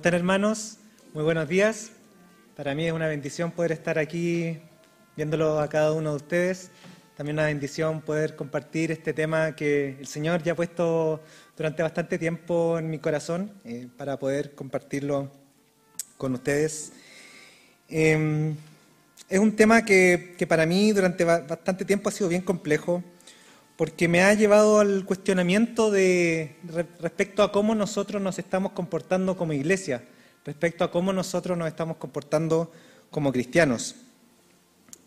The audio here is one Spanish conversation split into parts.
¿Cómo están hermanos? Muy buenos días. Para mí es una bendición poder estar aquí viéndolo a cada uno de ustedes. También una bendición poder compartir este tema que el Señor ya ha puesto durante bastante tiempo en mi corazón eh, para poder compartirlo con ustedes. Em, es un tema que, que para mí durante bastante tiempo ha sido bien complejo porque me ha llevado al cuestionamiento de respecto a cómo nosotros nos estamos comportando como iglesia, respecto a cómo nosotros nos estamos comportando como cristianos.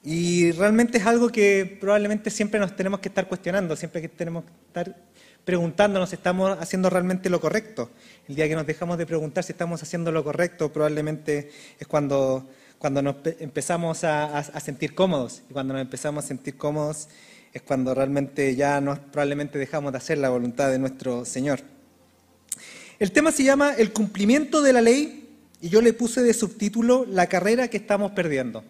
Y realmente es algo que probablemente siempre nos tenemos que estar cuestionando, siempre que tenemos que estar preguntándonos si estamos haciendo realmente lo correcto. El día que nos dejamos de preguntar si estamos haciendo lo correcto, probablemente es cuando, cuando nos empezamos a, a sentir cómodos. Y cuando nos empezamos a sentir cómodos, es cuando realmente ya probablemente dejamos de hacer la voluntad de nuestro Señor. El tema se llama El cumplimiento de la ley y yo le puse de subtítulo La carrera que estamos perdiendo.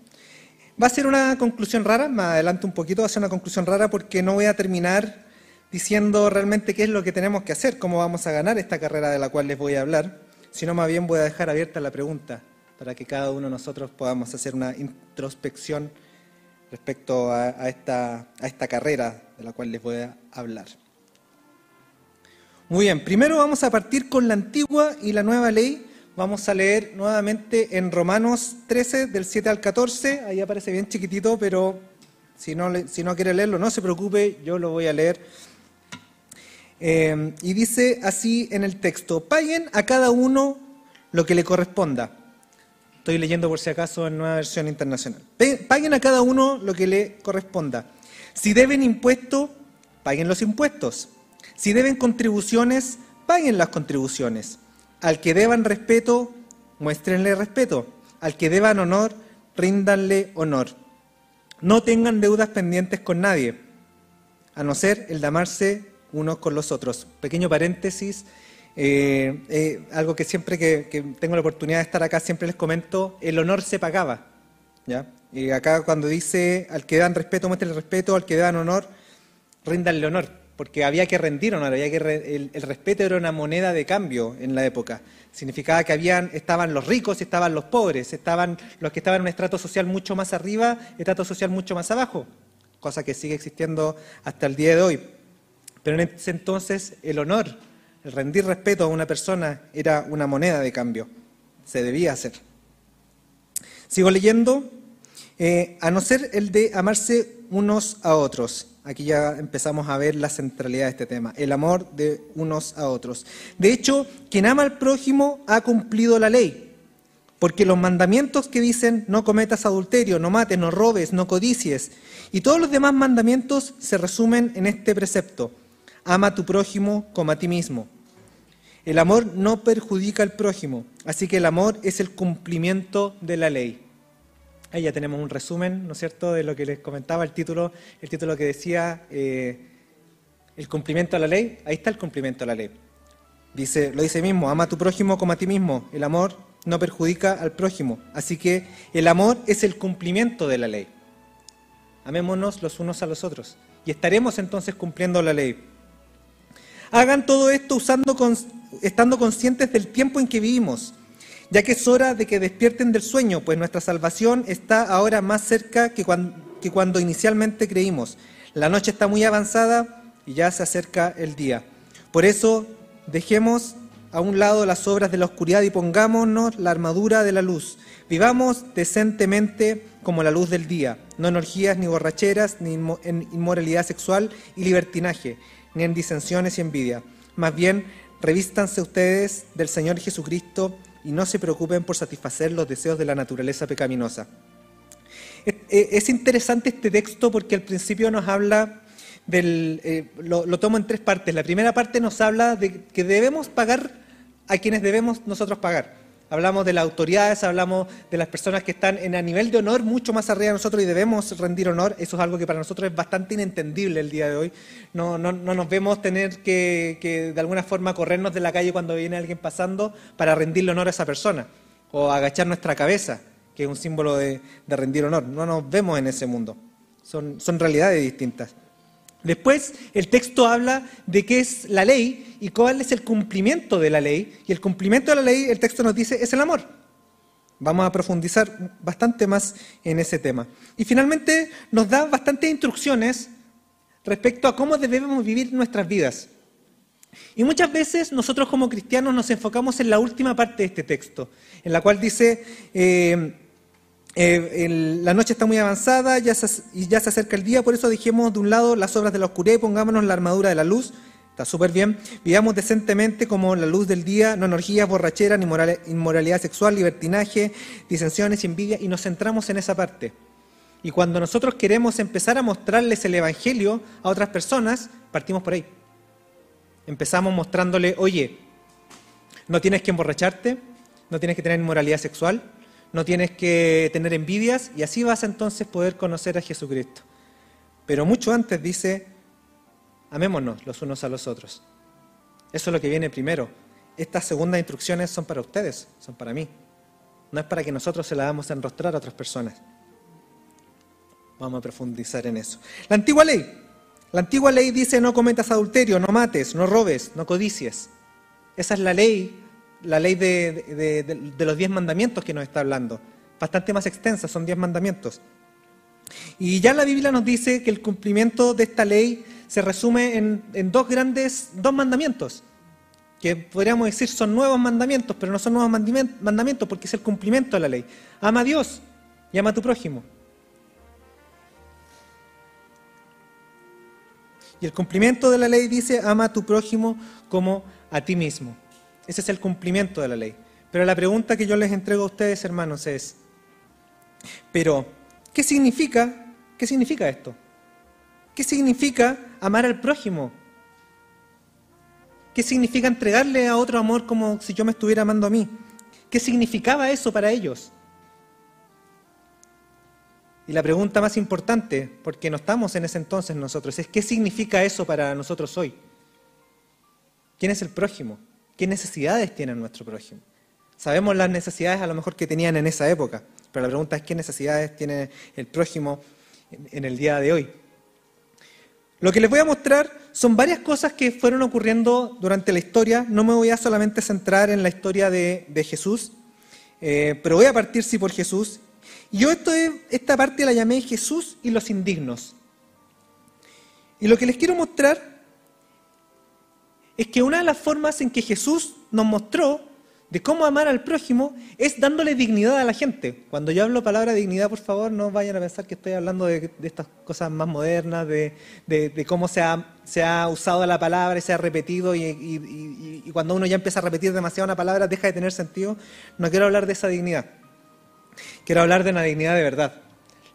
Va a ser una conclusión rara, más adelante un poquito, va a ser una conclusión rara porque no voy a terminar diciendo realmente qué es lo que tenemos que hacer, cómo vamos a ganar esta carrera de la cual les voy a hablar, sino más bien voy a dejar abierta la pregunta para que cada uno de nosotros podamos hacer una introspección respecto a, esta, a esta carrera de la cual les voy a hablar. Muy bien, primero vamos a partir con la antigua y la nueva ley. Vamos a leer nuevamente en Romanos 13, del 7 al 14. Ahí aparece bien chiquitito, pero si no, si no quiere leerlo, no se preocupe, yo lo voy a leer. Eh, y dice así en el texto, paguen a cada uno lo que le corresponda Estoy leyendo por si acaso en nueva versión internacional. Paguen a cada uno lo que le corresponda. Si deben impuestos, paguen los impuestos. Si deben contribuciones, paguen las contribuciones. Al que deban respeto, muéstrenle respeto. Al que deban honor, ríndanle honor. No tengan deudas pendientes con nadie, a no ser el de amarse unos con los otros. Pequeño paréntesis, eh, eh, algo que siempre que, tengo la oportunidad de estar acá, siempre les comento, el honor se pagaba. ¿ya? Y acá cuando dice al que dan respeto, muéstrenle respeto, al que dan honor, ríndanle honor, porque había que rendir honor, había que el, respeto era una moneda de cambio en la época. Significaba que habían, estaban los ricos y estaban los pobres, estaban los que estaban en un estrato social mucho más arriba, estrato social mucho más abajo, cosa que sigue existiendo hasta el día de hoy. Pero en ese entonces el honor el rendir respeto a una persona era una moneda de cambio. Se debía hacer. Sigo leyendo. Eh, a no ser el de amarse unos a otros. Aquí ya empezamos a ver la centralidad de este tema, el amor de unos a otros. De hecho, quien ama al prójimo ha cumplido la ley, porque los mandamientos que dicen no cometas adulterio, no mates, no robes, no codicies, y todos los demás mandamientos se resumen en este precepto, ama a tu prójimo como a ti mismo. El amor no perjudica al prójimo, así que el amor es el cumplimiento de la ley. Ahí ya tenemos un resumen, ¿no es cierto?, de lo que les comentaba el título, el título que decía eh, el cumplimiento a la ley. Ahí está el cumplimiento a la ley. Dice, lo dice mismo, ama a tu prójimo como a ti mismo. El amor no perjudica al prójimo, así que el amor es el cumplimiento de la ley. Amémonos los unos a los otros y estaremos entonces cumpliendo la ley. Hagan todo esto usando estando conscientes del tiempo en que vivimos, ya que es hora de que despierten del sueño, pues nuestra salvación está ahora más cerca que cuando, inicialmente creímos. La noche está muy avanzada y ya se acerca el día. Por eso, dejemos a un lado las obras de la oscuridad y pongámonos la armadura de la luz. Vivamos decentemente como la luz del día, no en orgías ni borracheras, ni en inmoralidad sexual y libertinaje ni en disensiones y envidia. Más bien, revístanse ustedes del Señor Jesucristo y no se preocupen por satisfacer los deseos de la naturaleza pecaminosa. Es interesante este texto porque al principio nos habla del, eh, lo, lo, tomo en tres partes. La primera parte nos habla de que debemos pagar a quienes debemos nosotros pagar hablamos de las autoridades, hablamos de las personas que están en a nivel de honor mucho más arriba de nosotros y debemos rendir honor. Eso es algo que para nosotros es bastante inentendible el día de hoy. No, no, no nos vemos tener que, de alguna forma corrernos de la calle cuando viene alguien pasando para rendirle honor a esa persona o agachar nuestra cabeza, que es un símbolo de, de rendir honor. No nos vemos en ese mundo. Son, son realidades distintas. Después el texto habla de qué es la ley y cuál es el cumplimiento de la ley. Y el cumplimiento de la ley, el texto nos dice, es el amor. Vamos a profundizar bastante más en ese tema. Y finalmente nos da bastantes instrucciones respecto a cómo debemos vivir nuestras vidas. Y muchas veces nosotros como cristianos nos enfocamos en la última parte de este texto, en la cual dice, eh, eh, la noche está muy avanzada y ya se acerca el día, por eso dejemos de un lado las obras de la oscuridad y pongámonos la armadura de la luz. Está súper bien. Vivamos decentemente como la luz del día, no energías, borrachera, ni inmoralidad sexual, libertinaje, disensiones, envidia, y nos centramos en esa parte. Y cuando nosotros queremos empezar a mostrarles el Evangelio a otras personas, partimos por ahí. Empezamos mostrándole, oye, no tienes que emborracharte, no tienes que tener inmoralidad sexual, no tienes que tener envidias y así vas a entonces poder conocer a Jesucristo. Pero mucho antes dice, amémonos los unos a los otros. Eso es lo que viene primero. Estas segundas instrucciones son para ustedes, son para mí. No es para que nosotros se las damos a enrostrar a otras personas. Vamos a profundizar en eso. La antigua ley. La antigua ley dice no cometas adulterio, no mates, no robes, no codicies. Esa es la ley la ley de, los diez mandamientos que nos está hablando. Bastante más extensa, son diez mandamientos. Y ya la Biblia nos dice que el cumplimiento de esta ley se resume en, dos grandes, dos mandamientos, que podríamos decir son nuevos mandamientos, pero no son nuevos mandamientos porque es el cumplimiento de la ley. Ama a Dios y ama a tu prójimo. Y el cumplimiento de la ley dice, ama a tu prójimo como a ti mismo. Ese es el cumplimiento de la ley. Pero la pregunta que yo les entrego a ustedes, hermanos, es, pero, ¿qué significa, qué significa esto? ¿Qué significa amar al prójimo? ¿Qué significa entregarle a otro amor como si yo me estuviera amando a mí? ¿Qué significaba eso para ellos? Y la pregunta más importante, porque no estamos en ese entonces nosotros, es ¿qué significa eso para nosotros hoy? ¿Quién es el prójimo? ¿Qué necesidades tiene nuestro prójimo? Sabemos las necesidades a lo mejor que tenían en esa época, pero la pregunta es qué necesidades tiene el prójimo en el día de hoy. Lo que les voy a mostrar son varias cosas que fueron ocurriendo durante la historia. No me voy a solamente centrar en la historia de, Jesús, eh, pero voy a partir sí por Jesús. Yo esto, esta parte la llamé Jesús y los indignos. Y lo que les quiero mostrar es que una de las formas en que Jesús nos mostró de cómo amar al prójimo es dándole dignidad a la gente. Cuando yo hablo palabra dignidad, por favor, no vayan a pensar que estoy hablando de, estas cosas más modernas, de, cómo se ha, usado la palabra y se ha repetido y, cuando uno ya empieza a repetir demasiado una palabra deja de tener sentido. No quiero hablar de esa dignidad. Quiero hablar de una dignidad de verdad.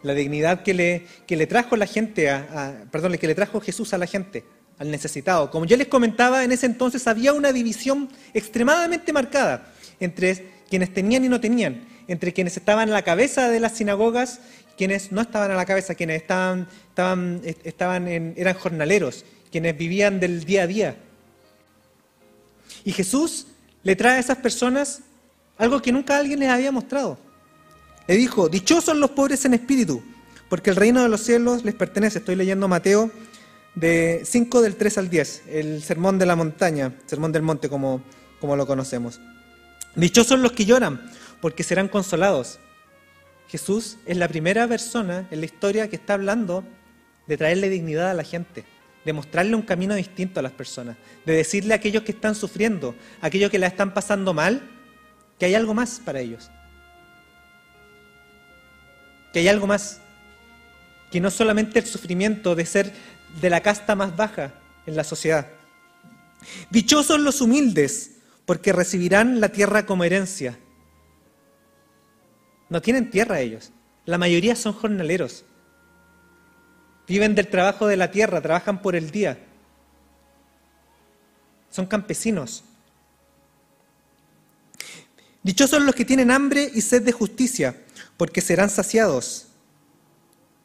La dignidad que le, que le trajo la gente, a, perdón, que le trajo Jesús a la gente al necesitado. Como yo les comentaba, en ese entonces había una división extremadamente marcada entre quienes tenían y no tenían, entre quienes estaban a la cabeza de las sinagogas quienes no estaban a la cabeza, quienes estaban, estaban, estaban eran jornaleros, quienes vivían del día a día. Y Jesús le trae a esas personas algo que nunca alguien les había mostrado. Le dijo, dichosos los pobres en espíritu, porque el reino de los cielos les pertenece. Estoy leyendo Mateo de 5 del 3 al 10, el sermón de la montaña, sermón del monte como, como lo conocemos. Dichosos los que lloran, porque serán consolados. Jesús es la primera persona en la historia que está hablando de traerle dignidad a la gente, de mostrarle un camino distinto a las personas, de decirle a aquellos que están sufriendo, a aquellos que la están pasando mal, que hay algo más para ellos. Que hay algo más. Que no solamente el sufrimiento de ser de la casta más baja en la sociedad. Dichosos los humildes, porque recibirán la tierra como herencia. No tienen tierra ellos. La mayoría son jornaleros. Viven del trabajo de la tierra, trabajan por el día. Son campesinos. Dichosos los que tienen hambre y sed de justicia, porque serán saciados.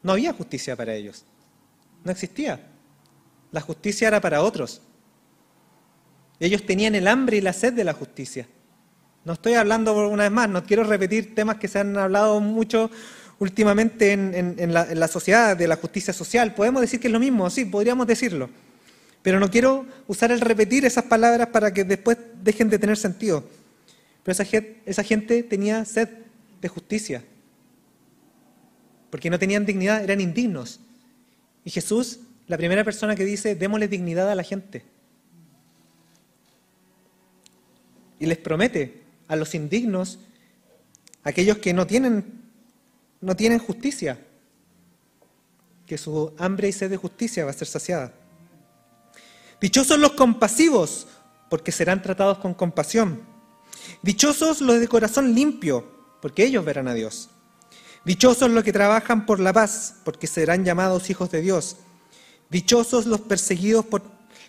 No había justicia para ellos. No existía. La justicia era para otros. Ellos tenían el hambre y la sed de la justicia. No estoy hablando una vez más, no quiero repetir temas que se han hablado mucho últimamente en, la, sociedad de la justicia social. Podemos decir que es lo mismo, sí, podríamos decirlo. Pero no quiero usar el repetir esas palabras para que después dejen de tener sentido. Pero esa esa gente tenía sed de justicia. Porque no tenían dignidad, eran indignos. Y Jesús, la primera persona que dice, démosle dignidad a la gente. Y les promete a los indignos, aquellos que no tienen, no tienen justicia, que su hambre y sed de justicia va a ser saciada. Dichosos los compasivos, porque serán tratados con compasión. Dichosos los de corazón limpio, porque ellos verán a Dios. Dichosos los que trabajan por la paz, porque serán llamados hijos de Dios. Dichosos los perseguidos por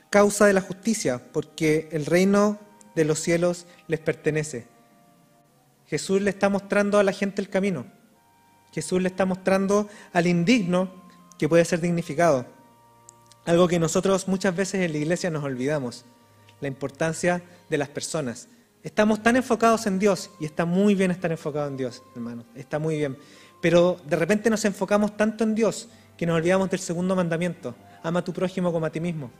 causa de la justicia, porque el reino de los cielos les pertenece. Jesús le está mostrando a la gente el camino. Jesús le está mostrando al indigno que puede ser dignificado. Algo que nosotros muchas veces en la iglesia nos olvidamos, la importancia de las personas. Estamos tan enfocados en Dios y está muy bien estar enfocado en Dios, hermano, está muy bien. Pero de repente nos enfocamos tanto en Dios que nos olvidamos del segundo mandamiento, ama a tu prójimo como a ti mismo.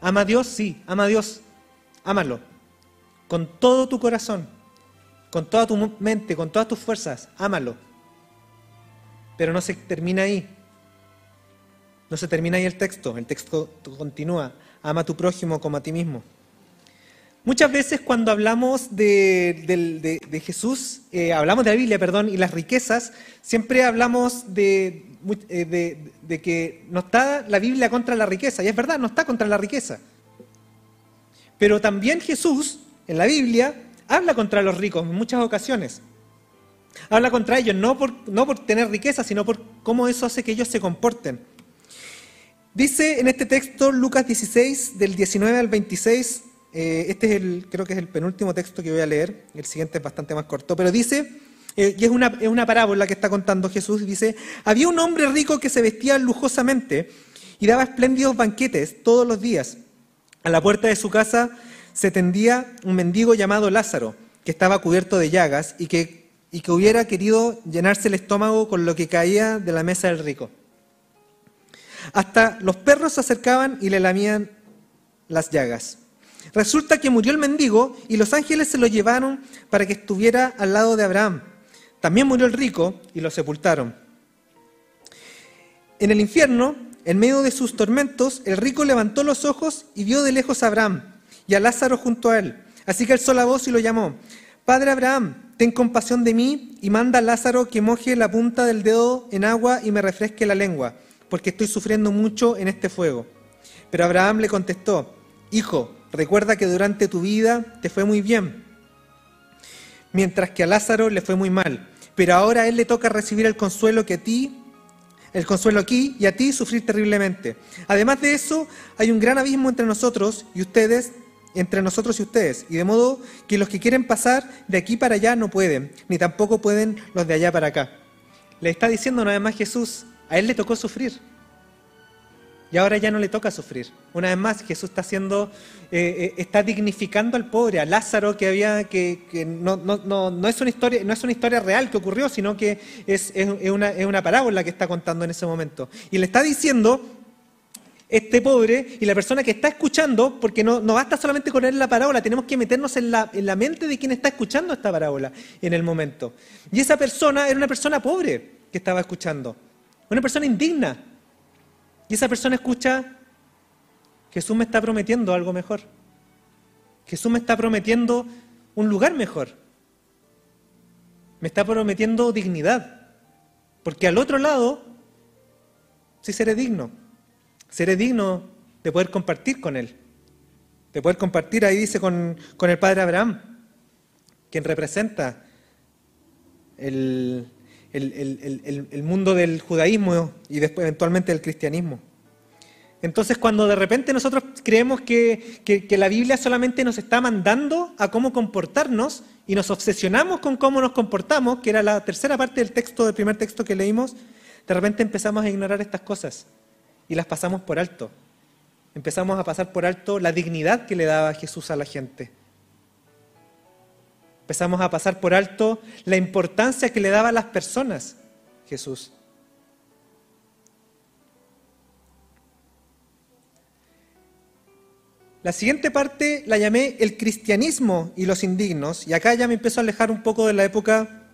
Ama a Dios, sí, ama a Dios, ámalo. Con todo tu corazón, con toda tu mente, con todas tus fuerzas, ámalo. Pero no se termina ahí. No se termina ahí el texto, el texto continúa. Ama a tu prójimo como a ti mismo. Muchas veces cuando hablamos de, Jesús, eh, hablamos de la Biblia, perdón, y las riquezas, siempre hablamos de, eh, de, que no está la Biblia contra la riqueza, y es verdad, no está contra la riqueza. Pero también Jesús, en la Biblia, habla contra los ricos en muchas ocasiones. Habla contra ellos, no por, no por tener riqueza, sino por cómo eso hace que ellos se comporten. Dice en este texto, Lucas 16, del 19 al 26, eh, este es el, creo que es el penúltimo texto que voy a leer, el siguiente es bastante más corto, pero dice, eh, y es una, es una parábola que está contando Jesús, dice, había un hombre rico que se vestía lujosamente y daba espléndidos banquetes todos los días. A la puerta de su casa se tendía un mendigo llamado Lázaro, que estaba cubierto de llagas y que, y que hubiera querido llenarse el estómago con lo que caía de la mesa del rico. Hasta los perros se acercaban y le lamían las llagas. Resulta que murió el mendigo y los ángeles se lo llevaron para que estuviera al lado de Abraham. También murió el rico y lo sepultaron. En el infierno, en medio de sus tormentos, el rico levantó los ojos y vio de lejos a Abraham y a Lázaro junto a él. Así que alzó la voz y lo llamó. Padre Abraham, ten compasión de mí y manda a Lázaro que moje la punta del dedo en agua y me refresque la lengua, porque estoy sufriendo mucho en este fuego. Pero Abraham le contestó, Hijo, recuerda que durante tu vida te fue muy bien, mientras que a Lázaro le fue muy mal. Pero ahora a él le toca recibir el consuelo que a ti, el consuelo aquí y a ti sufrir terriblemente. Además de eso, hay un gran abismo entre nosotros y ustedes, entre nosotros y ustedes, y de modo que los que quieren pasar de aquí para allá no pueden, ni tampoco pueden los de allá para acá. Le está diciendo vez más Jesús, a él le tocó sufrir. Y ahora ya no le toca sufrir. Una vez más, Jesús está haciendo, eh, eh, está dignificando al pobre, a Lázaro, que había, que, no, no, es una historia, no es una historia real que ocurrió, sino que es, una, es una parábola que está contando en ese momento. Y le está diciendo, este pobre y la persona que está escuchando, porque no, no basta solamente con leer la parábola, tenemos que meternos en la, en la mente de quien está escuchando esta parábola en el momento. Y esa persona era una persona pobre que estaba escuchando, una persona indigna y esa persona escucha, Jesús me está prometiendo algo mejor. Jesús me está prometiendo un lugar mejor. Me está prometiendo dignidad. Porque al otro lado, sí seré digno. Seré digno de poder compartir con Él. De poder compartir, ahí dice, con, con el Padre Abraham, quien representa el, el, mundo del judaísmo y después eventualmente del cristianismo. Entonces cuando de repente nosotros creemos que, que, la Biblia solamente nos está mandando a cómo comportarnos y nos obsesionamos con cómo nos comportamos, que era la tercera parte del texto, del primer texto que leímos, de repente empezamos a ignorar estas cosas y las pasamos por alto. Empezamos a pasar por alto la dignidad que le daba Jesús a la gente. Empezamos a pasar por alto la importancia que le daba a las personas Jesús. La siguiente parte la llamé el cristianismo y los indignos, y acá ya me empiezo a alejar un poco de la época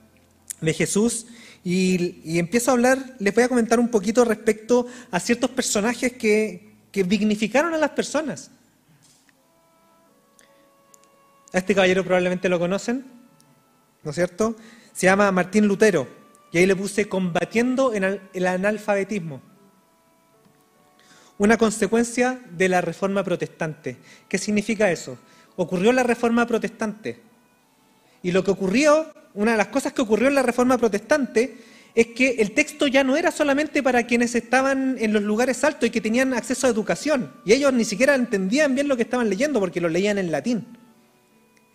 de Jesús y, empiezo a hablar, les voy a comentar un poquito respecto a ciertos personajes que, que dignificaron a las personas. A este caballero probablemente lo conocen, ¿no es cierto? Se llama Martín Lutero, y ahí le puse combatiendo el analfabetismo una consecuencia de la reforma protestante. ¿Qué significa eso? Ocurrió la reforma protestante. Y lo que ocurrió, una de las cosas que ocurrió en la reforma protestante es que el texto ya no era solamente para quienes estaban en los lugares altos y que tenían acceso a educación. Y ellos ni siquiera entendían bien lo que estaban leyendo porque lo leían en latín.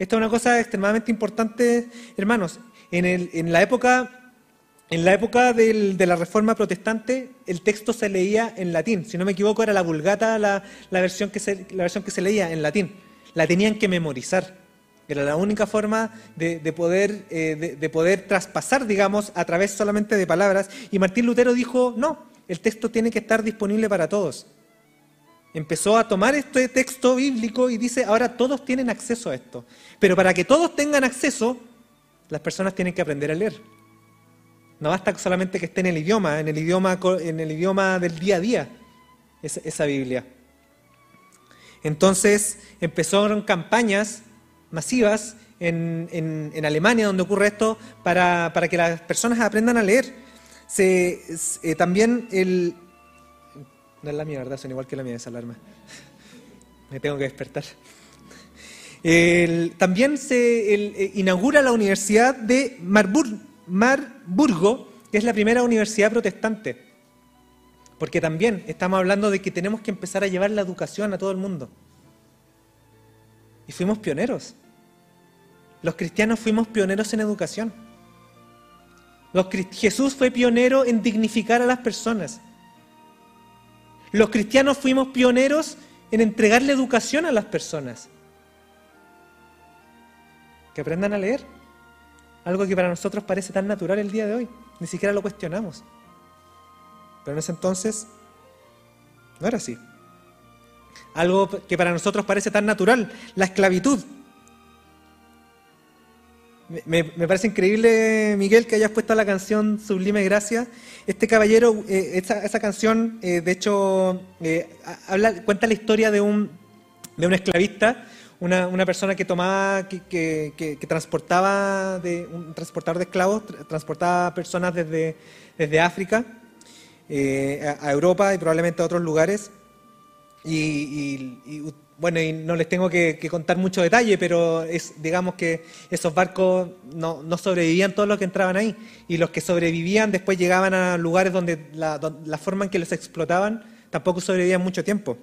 Esta es una cosa extremadamente importante, hermanos. En, la época en la época de la Reforma Protestante, el texto se leía en latín. Si no me equivoco, era la Vulgata la, versión, que se, leía en latín. La tenían que memorizar. Era la única forma eh, de, poder traspasar, digamos, a través solamente de palabras. Y Martín Lutero dijo, no, el texto tiene que estar disponible para todos. Empezó a tomar este texto bíblico y dice, ahora todos tienen acceso a esto. Pero para que todos tengan acceso, las personas tienen que aprender a leer. No basta solamente que esté en el idioma, en el idioma, en el idioma del día a día, esa, Biblia. Entonces empezaron campañas masivas en, Alemania, donde ocurre esto, para, que las personas aprendan a leer. Se, eh, también el... No es la mía, ¿verdad? Son igual que la mía esa alarma. Me tengo que despertar. también se eh, inaugura la Universidad de Marburg, Marburgo, que es la primera universidad protestante. Porque también estamos hablando de que tenemos que empezar a llevar la educación a todo el mundo. Y fuimos pioneros. Los cristianos fuimos pioneros en educación. Jesús fue pionero en dignificar a las personas. Los cristianos fuimos pioneros en entregarle educación a las personas. Que aprendan a leer. Algo que para nosotros parece tan natural el día de hoy. Ni siquiera lo cuestionamos. Pero en ese entonces no era así. Algo que para nosotros parece tan natural, la esclavitud. Me, parece increíble, Miguel, que hayas puesto la canción Sublime Gracia. Este caballero, eh, esa, canción, eh, de hecho, eh, habla, cuenta la historia de un, de un esclavista una, una persona que tomaba, que, que, que, transportaba, de, un transportador de esclavos, transportaba personas desde, desde África eh, a, Europa y probablemente a otros lugares. Y, bueno, y no les tengo que, contar mucho detalle, pero es, digamos que esos barcos no, sobrevivían todos los que entraban ahí. Y los que sobrevivían después llegaban a lugares donde la, la forma en que los explotaban tampoco sobrevivían mucho tiempo.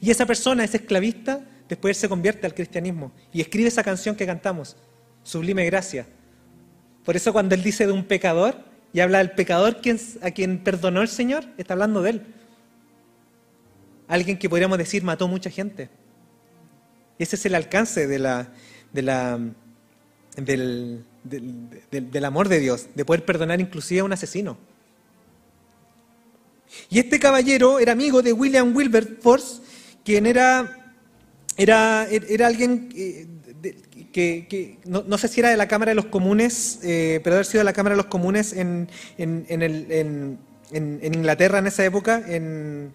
Y esa persona, ese esclavista, después se convierte al cristianismo y escribe esa canción que cantamos, Sublime Gracia. Por eso cuando él dice de un pecador y habla del pecador a quien perdonó el Señor, está hablando de él. Alguien que podríamos decir mató mucha gente. Ese es el alcance de la, de la, del, del, amor de Dios, de poder perdonar inclusive a un asesino. Y este caballero era amigo de William Wilberforce, quien era era, era alguien que, no, sé si era de la Cámara de los Comunes, eh, pero haber sido de la Cámara de los Comunes en, en, Inglaterra en esa época, en,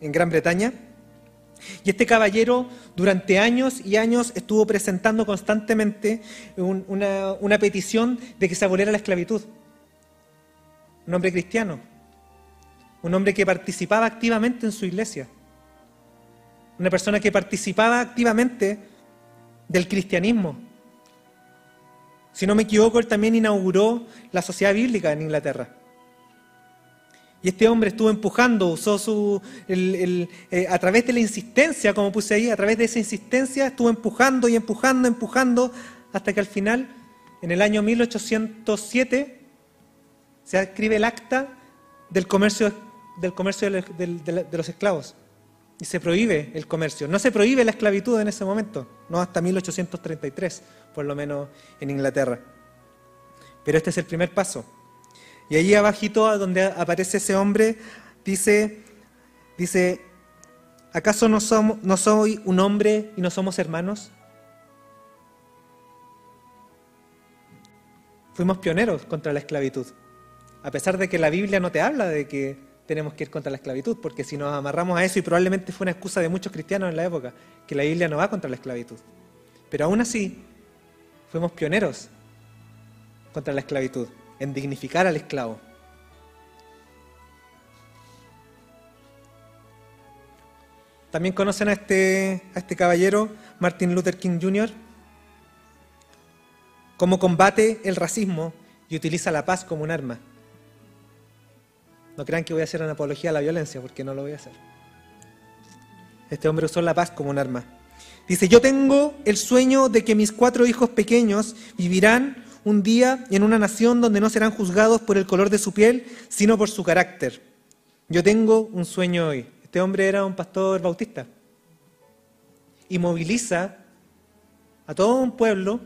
Gran Bretaña. Y este caballero durante años y años estuvo presentando constantemente una, una petición de que se aboliera la esclavitud. Un hombre cristiano, un hombre que participaba activamente en su iglesia una persona que participaba activamente del cristianismo. Si no me equivoco, él también inauguró la sociedad bíblica en Inglaterra. Y este hombre estuvo empujando, usó su. Eh, a través de la insistencia, como puse ahí, a través de esa insistencia, estuvo empujando y empujando, empujando, hasta que al final, en el año 1807, se escribe el acta del comercio, del comercio de los esclavos y se prohíbe el comercio. No se prohíbe la esclavitud en ese momento. no hasta 1833, por lo menos en Inglaterra. Pero este es el primer paso. Y allí abajito, donde aparece ese hombre, dice, dice, ¿acaso no, somos, no soy un hombre y no somos hermanos? Fuimos pioneros contra la esclavitud, a pesar de que la Biblia no te habla de que tenemos que ir contra la esclavitud, porque si nos amarramos a eso, y probablemente fue una excusa de muchos cristianos en la época, que la Biblia no va contra la esclavitud. Pero aún así, fuimos pioneros contra la esclavitud, en dignificar al esclavo. También conocen a este, a este caballero, Martin Luther King Jr., cómo combate el racismo y utiliza la paz como un arma. No crean que voy a hacer una apología a la violencia, porque no lo voy a hacer. Este hombre usó la paz como un arma. Dice, yo tengo el sueño de que mis cuatro hijos pequeños vivirán un día en una nación donde no serán juzgados por el color de su piel, sino por su carácter. Yo tengo un sueño hoy. Este hombre era un pastor bautista y moviliza a todo un pueblo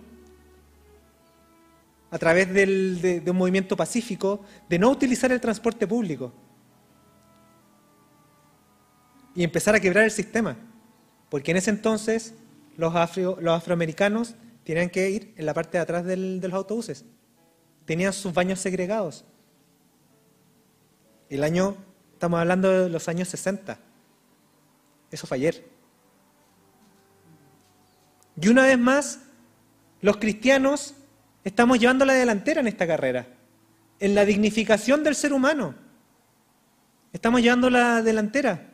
a través de, un movimiento pacífico de no utilizar el transporte público y empezar a quebrar el sistema. Porque en ese entonces los, los afroamericanos tenían que ir en la parte de atrás de los autobuses. Tenían sus baños segregados. El año, estamos hablando de los años 60. Eso fue ayer. Y una vez más, los cristianos Estamos llevando la delantera en esta carrera, en la dignificación del ser humano. Estamos llevando la delantera.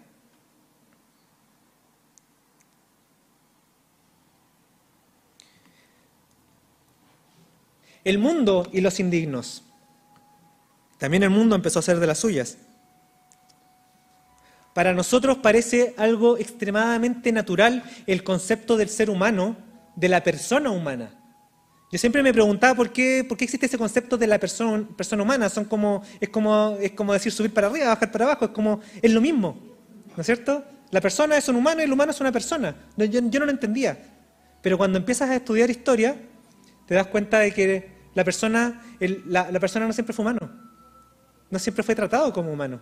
El mundo y los indignos. También el mundo empezó a hacer de las suyas. Para nosotros parece algo extremadamente natural el concepto del ser humano, de la persona humana. Yo siempre me preguntaba por qué, por qué existe ese concepto de la persona, persona humana. Son como, es, como, es como decir subir para arriba, bajar para abajo, es como, es lo mismo. ¿No es cierto? La persona es un humano y el humano es una persona. Yo, no lo entendía. Pero cuando empiezas a estudiar historia, te das cuenta de que la persona, la, persona no siempre fue humano. No siempre fue tratado como humano.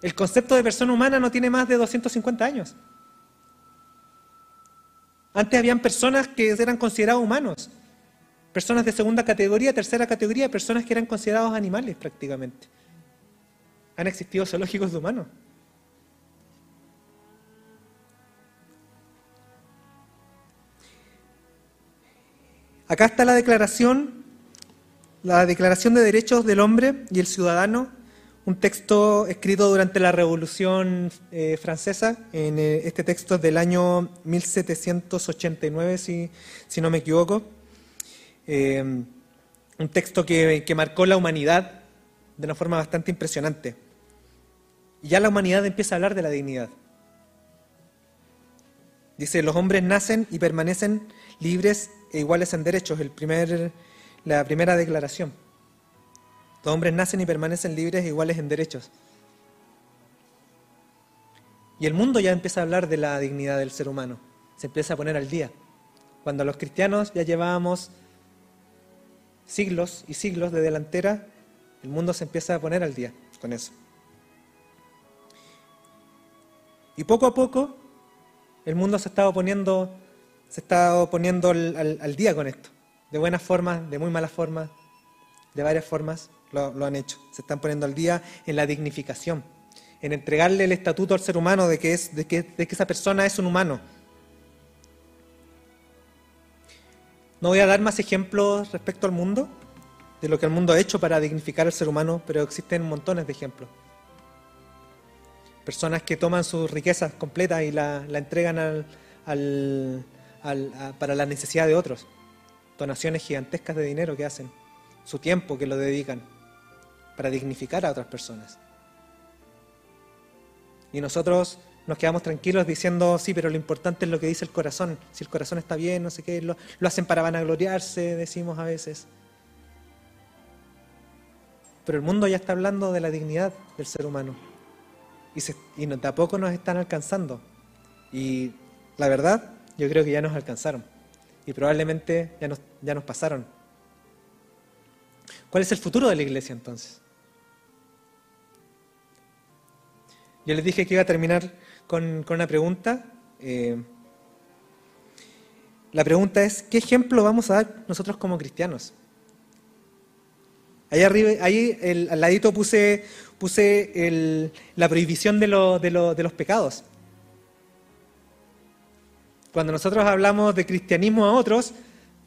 El concepto de persona humana no tiene más de 250 años. Antes habían personas que eran considerados humanos, personas de segunda categoría, tercera categoría, personas que eran considerados animales prácticamente. Han existido zoológicos de humanos. Acá está la declaración, la declaración de derechos del hombre y el ciudadano un texto escrito durante la Revolución eh, Francesa, en eh, este texto es del año 1789, si, no me equivoco, eh, un texto que, que, marcó la humanidad de una forma bastante impresionante. Y ya la humanidad empieza a hablar de la dignidad. Dice, los hombres nacen y permanecen libres e iguales en derechos, el primer, la primera declaración. Los hombres nacen y permanecen libres e iguales en derechos. Y el mundo ya empieza a hablar de la dignidad del ser humano. Se empieza a poner al día. Cuando los cristianos ya llevábamos siglos y siglos de delantera, el mundo se empieza a poner al día con eso. Y poco a poco el mundo se estaba poniendo, se estaba poniendo al, día con esto. De buenas formas, de muy malas formas, de varias formas lo, han hecho. Se están poniendo al día en la dignificación, en entregarle el estatuto al ser humano de que, es, de que, esa persona es un humano. No voy a dar más ejemplos respecto al mundo, de lo que el mundo ha hecho para dignificar al ser humano, pero existen montones de ejemplos. Personas que toman sus riquezas completas y la, entregan al, para la necesidad de otros. Donaciones gigantescas de dinero que hacen, su tiempo que lo dedican para dignificar a otras personas. Y nosotros nos quedamos tranquilos diciendo, sí, pero lo importante es lo que dice el corazón. Si el corazón está bien, no sé qué, lo, hacen para vanagloriarse, decimos a veces. Pero el mundo ya está hablando de la dignidad del ser humano. Y, y tampoco nos están alcanzando. Y la verdad, yo creo que ya nos alcanzaron. Y probablemente ya nos, ya nos pasaron. ¿Cuál es el futuro de la iglesia entonces? Yo les dije que iba a terminar con, una pregunta. Eh, la pregunta es, ¿qué ejemplo vamos a dar nosotros como cristianos? Ahí arriba, ahí al ladito puse, puse la prohibición de, de los pecados. Cuando nosotros hablamos de cristianismo a otros,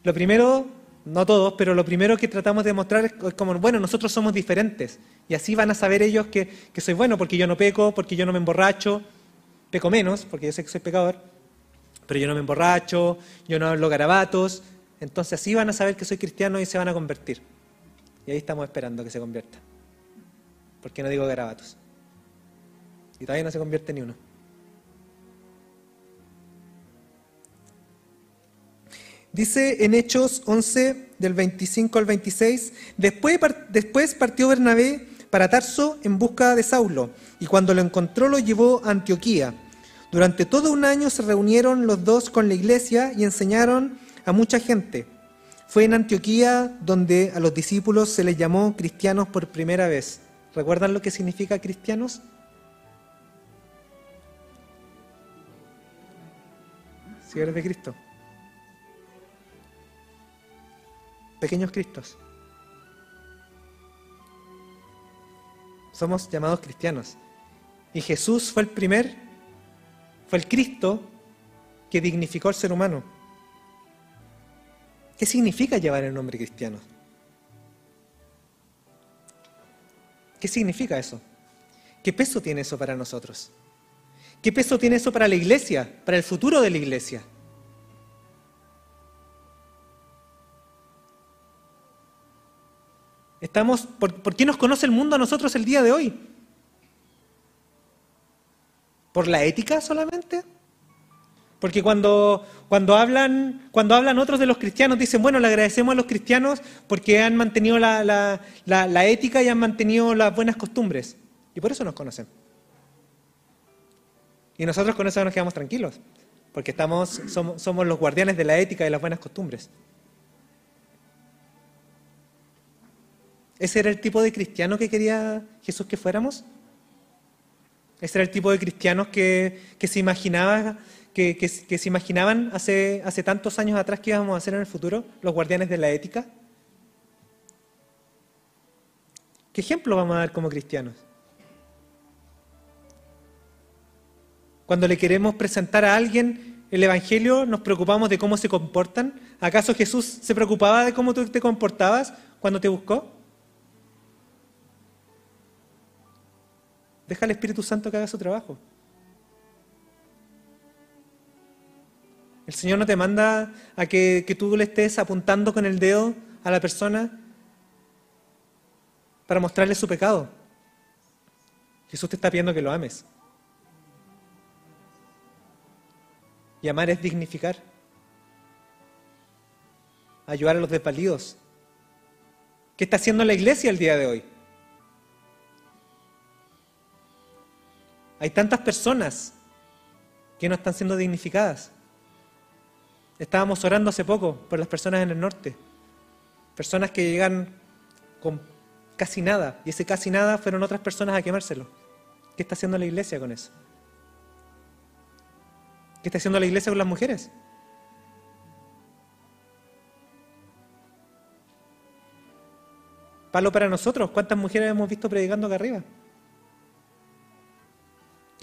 lo primero, no todos, pero lo primero que tratamos de mostrar es como, bueno, nosotros somos diferentes. Y así van a saber ellos que, que soy bueno, porque yo no peco, porque yo no me emborracho, peco menos, porque yo sé que soy pecador, pero yo no me emborracho, yo no hablo garabatos. Entonces así van a saber que soy cristiano y se van a convertir. Y ahí estamos esperando que se convierta. Porque no digo garabatos. Y todavía no se convierte ni uno. Dice en Hechos 11, del 25 al 26, después, después partió Bernabé para Tarso en busca de Saulo, y cuando lo encontró lo llevó a Antioquía. Durante todo un año se reunieron los dos con la iglesia y enseñaron a mucha gente. Fue en Antioquía donde a los discípulos se les llamó cristianos por primera vez. ¿Recuerdan lo que significa cristianos? Si eres de Cristo. Pequeños Cristos. Somos llamados cristianos. Y Jesús fue el primer, fue el Cristo que dignificó al ser humano. ¿Qué significa llevar el nombre cristiano? ¿Qué significa eso? ¿Qué peso tiene eso para nosotros? ¿Qué peso tiene eso para la iglesia, para el futuro de la iglesia? Estamos, ¿por, qué nos conoce el mundo a nosotros el día de hoy? ¿Por la ética solamente? Porque cuando, cuando, hablan, cuando hablan otros de los cristianos, dicen, bueno, le agradecemos a los cristianos porque han mantenido la, ética y han mantenido las buenas costumbres. Y por eso nos conocen. Y nosotros con eso nos quedamos tranquilos, porque estamos, somos, somos los guardianes de la ética y las buenas costumbres. ¿Ese era el tipo de cristiano que quería Jesús que fuéramos? ¿Ese era el tipo de cristianos que, se imaginaba que, se imaginaban hace, hace tantos años atrás que íbamos a hacer en el futuro, los guardianes de la ética? ¿Qué ejemplo vamos a dar como cristianos? Cuando le queremos presentar a alguien el Evangelio, nos preocupamos de cómo se comportan. ¿Acaso Jesús se preocupaba de cómo tú te comportabas cuando te buscó? Deja al Espíritu Santo que haga su trabajo. El Señor no te manda a que, tú le estés apuntando con el dedo a la persona para mostrarle su pecado. Jesús te está pidiendo que lo ames. Y amar es dignificar. Ayudar a los desvalidos. ¿Qué está haciendo la iglesia el día de hoy? Hay tantas personas que no están siendo dignificadas. Estábamos orando hace poco por las personas en el norte. Personas que llegan con casi nada. Y ese casi nada fueron otras personas a quemárselo. ¿Qué está haciendo la iglesia con eso? ¿Qué está haciendo la iglesia con las mujeres? Palo para nosotros. ¿Cuántas mujeres hemos visto predicando acá arriba?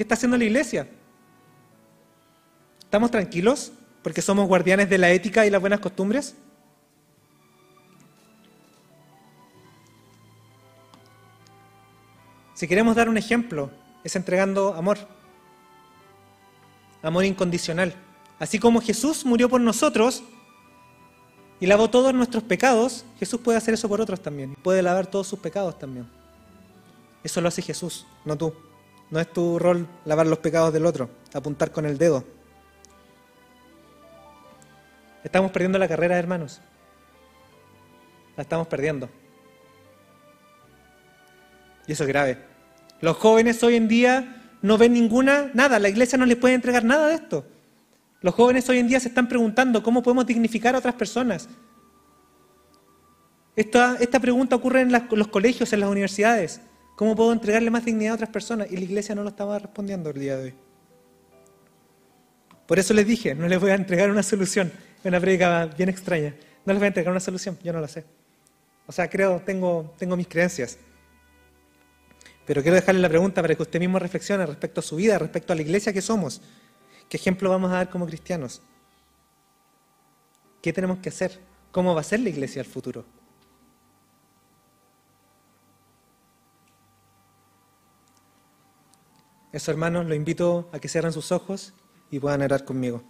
¿Qué está haciendo la iglesia? ¿Estamos tranquilos porque somos guardianes de la ética y las buenas costumbres? Si queremos dar un ejemplo, es entregando amor. Amor incondicional. Así como Jesús murió por nosotros y lavó todos nuestros pecados, Jesús puede hacer eso por otros también. Puede lavar todos sus pecados también. Eso lo hace Jesús, no tú. No es tu rol lavar los pecados del otro, apuntar con el dedo. Estamos perdiendo la carrera, hermanos. La estamos perdiendo. Y eso es grave. Los jóvenes hoy en día no ven ninguna, nada, la iglesia no les puede entregar nada de esto. Los jóvenes hoy en día se están preguntando cómo podemos dignificar a otras personas. Esta, pregunta ocurre en los colegios, en las universidades. ¿Cómo puedo entregarle más dignidad a otras personas? Y la iglesia no lo estaba respondiendo el día de hoy. Por eso les dije, no les voy a entregar una solución. Una predica bien extraña. No les voy a entregar una solución, yo no lo sé. O sea, creo, tengo, tengo mis creencias. Pero quiero dejarle la pregunta para que usted mismo reflexione respecto a su vida, respecto a la iglesia que somos. ¿Qué ejemplo vamos a dar como cristianos? ¿Qué tenemos que hacer? ¿Cómo va a ser la iglesia al futuro? Eso, hermanos, lo invito a que cierren sus ojos y puedan orar conmigo.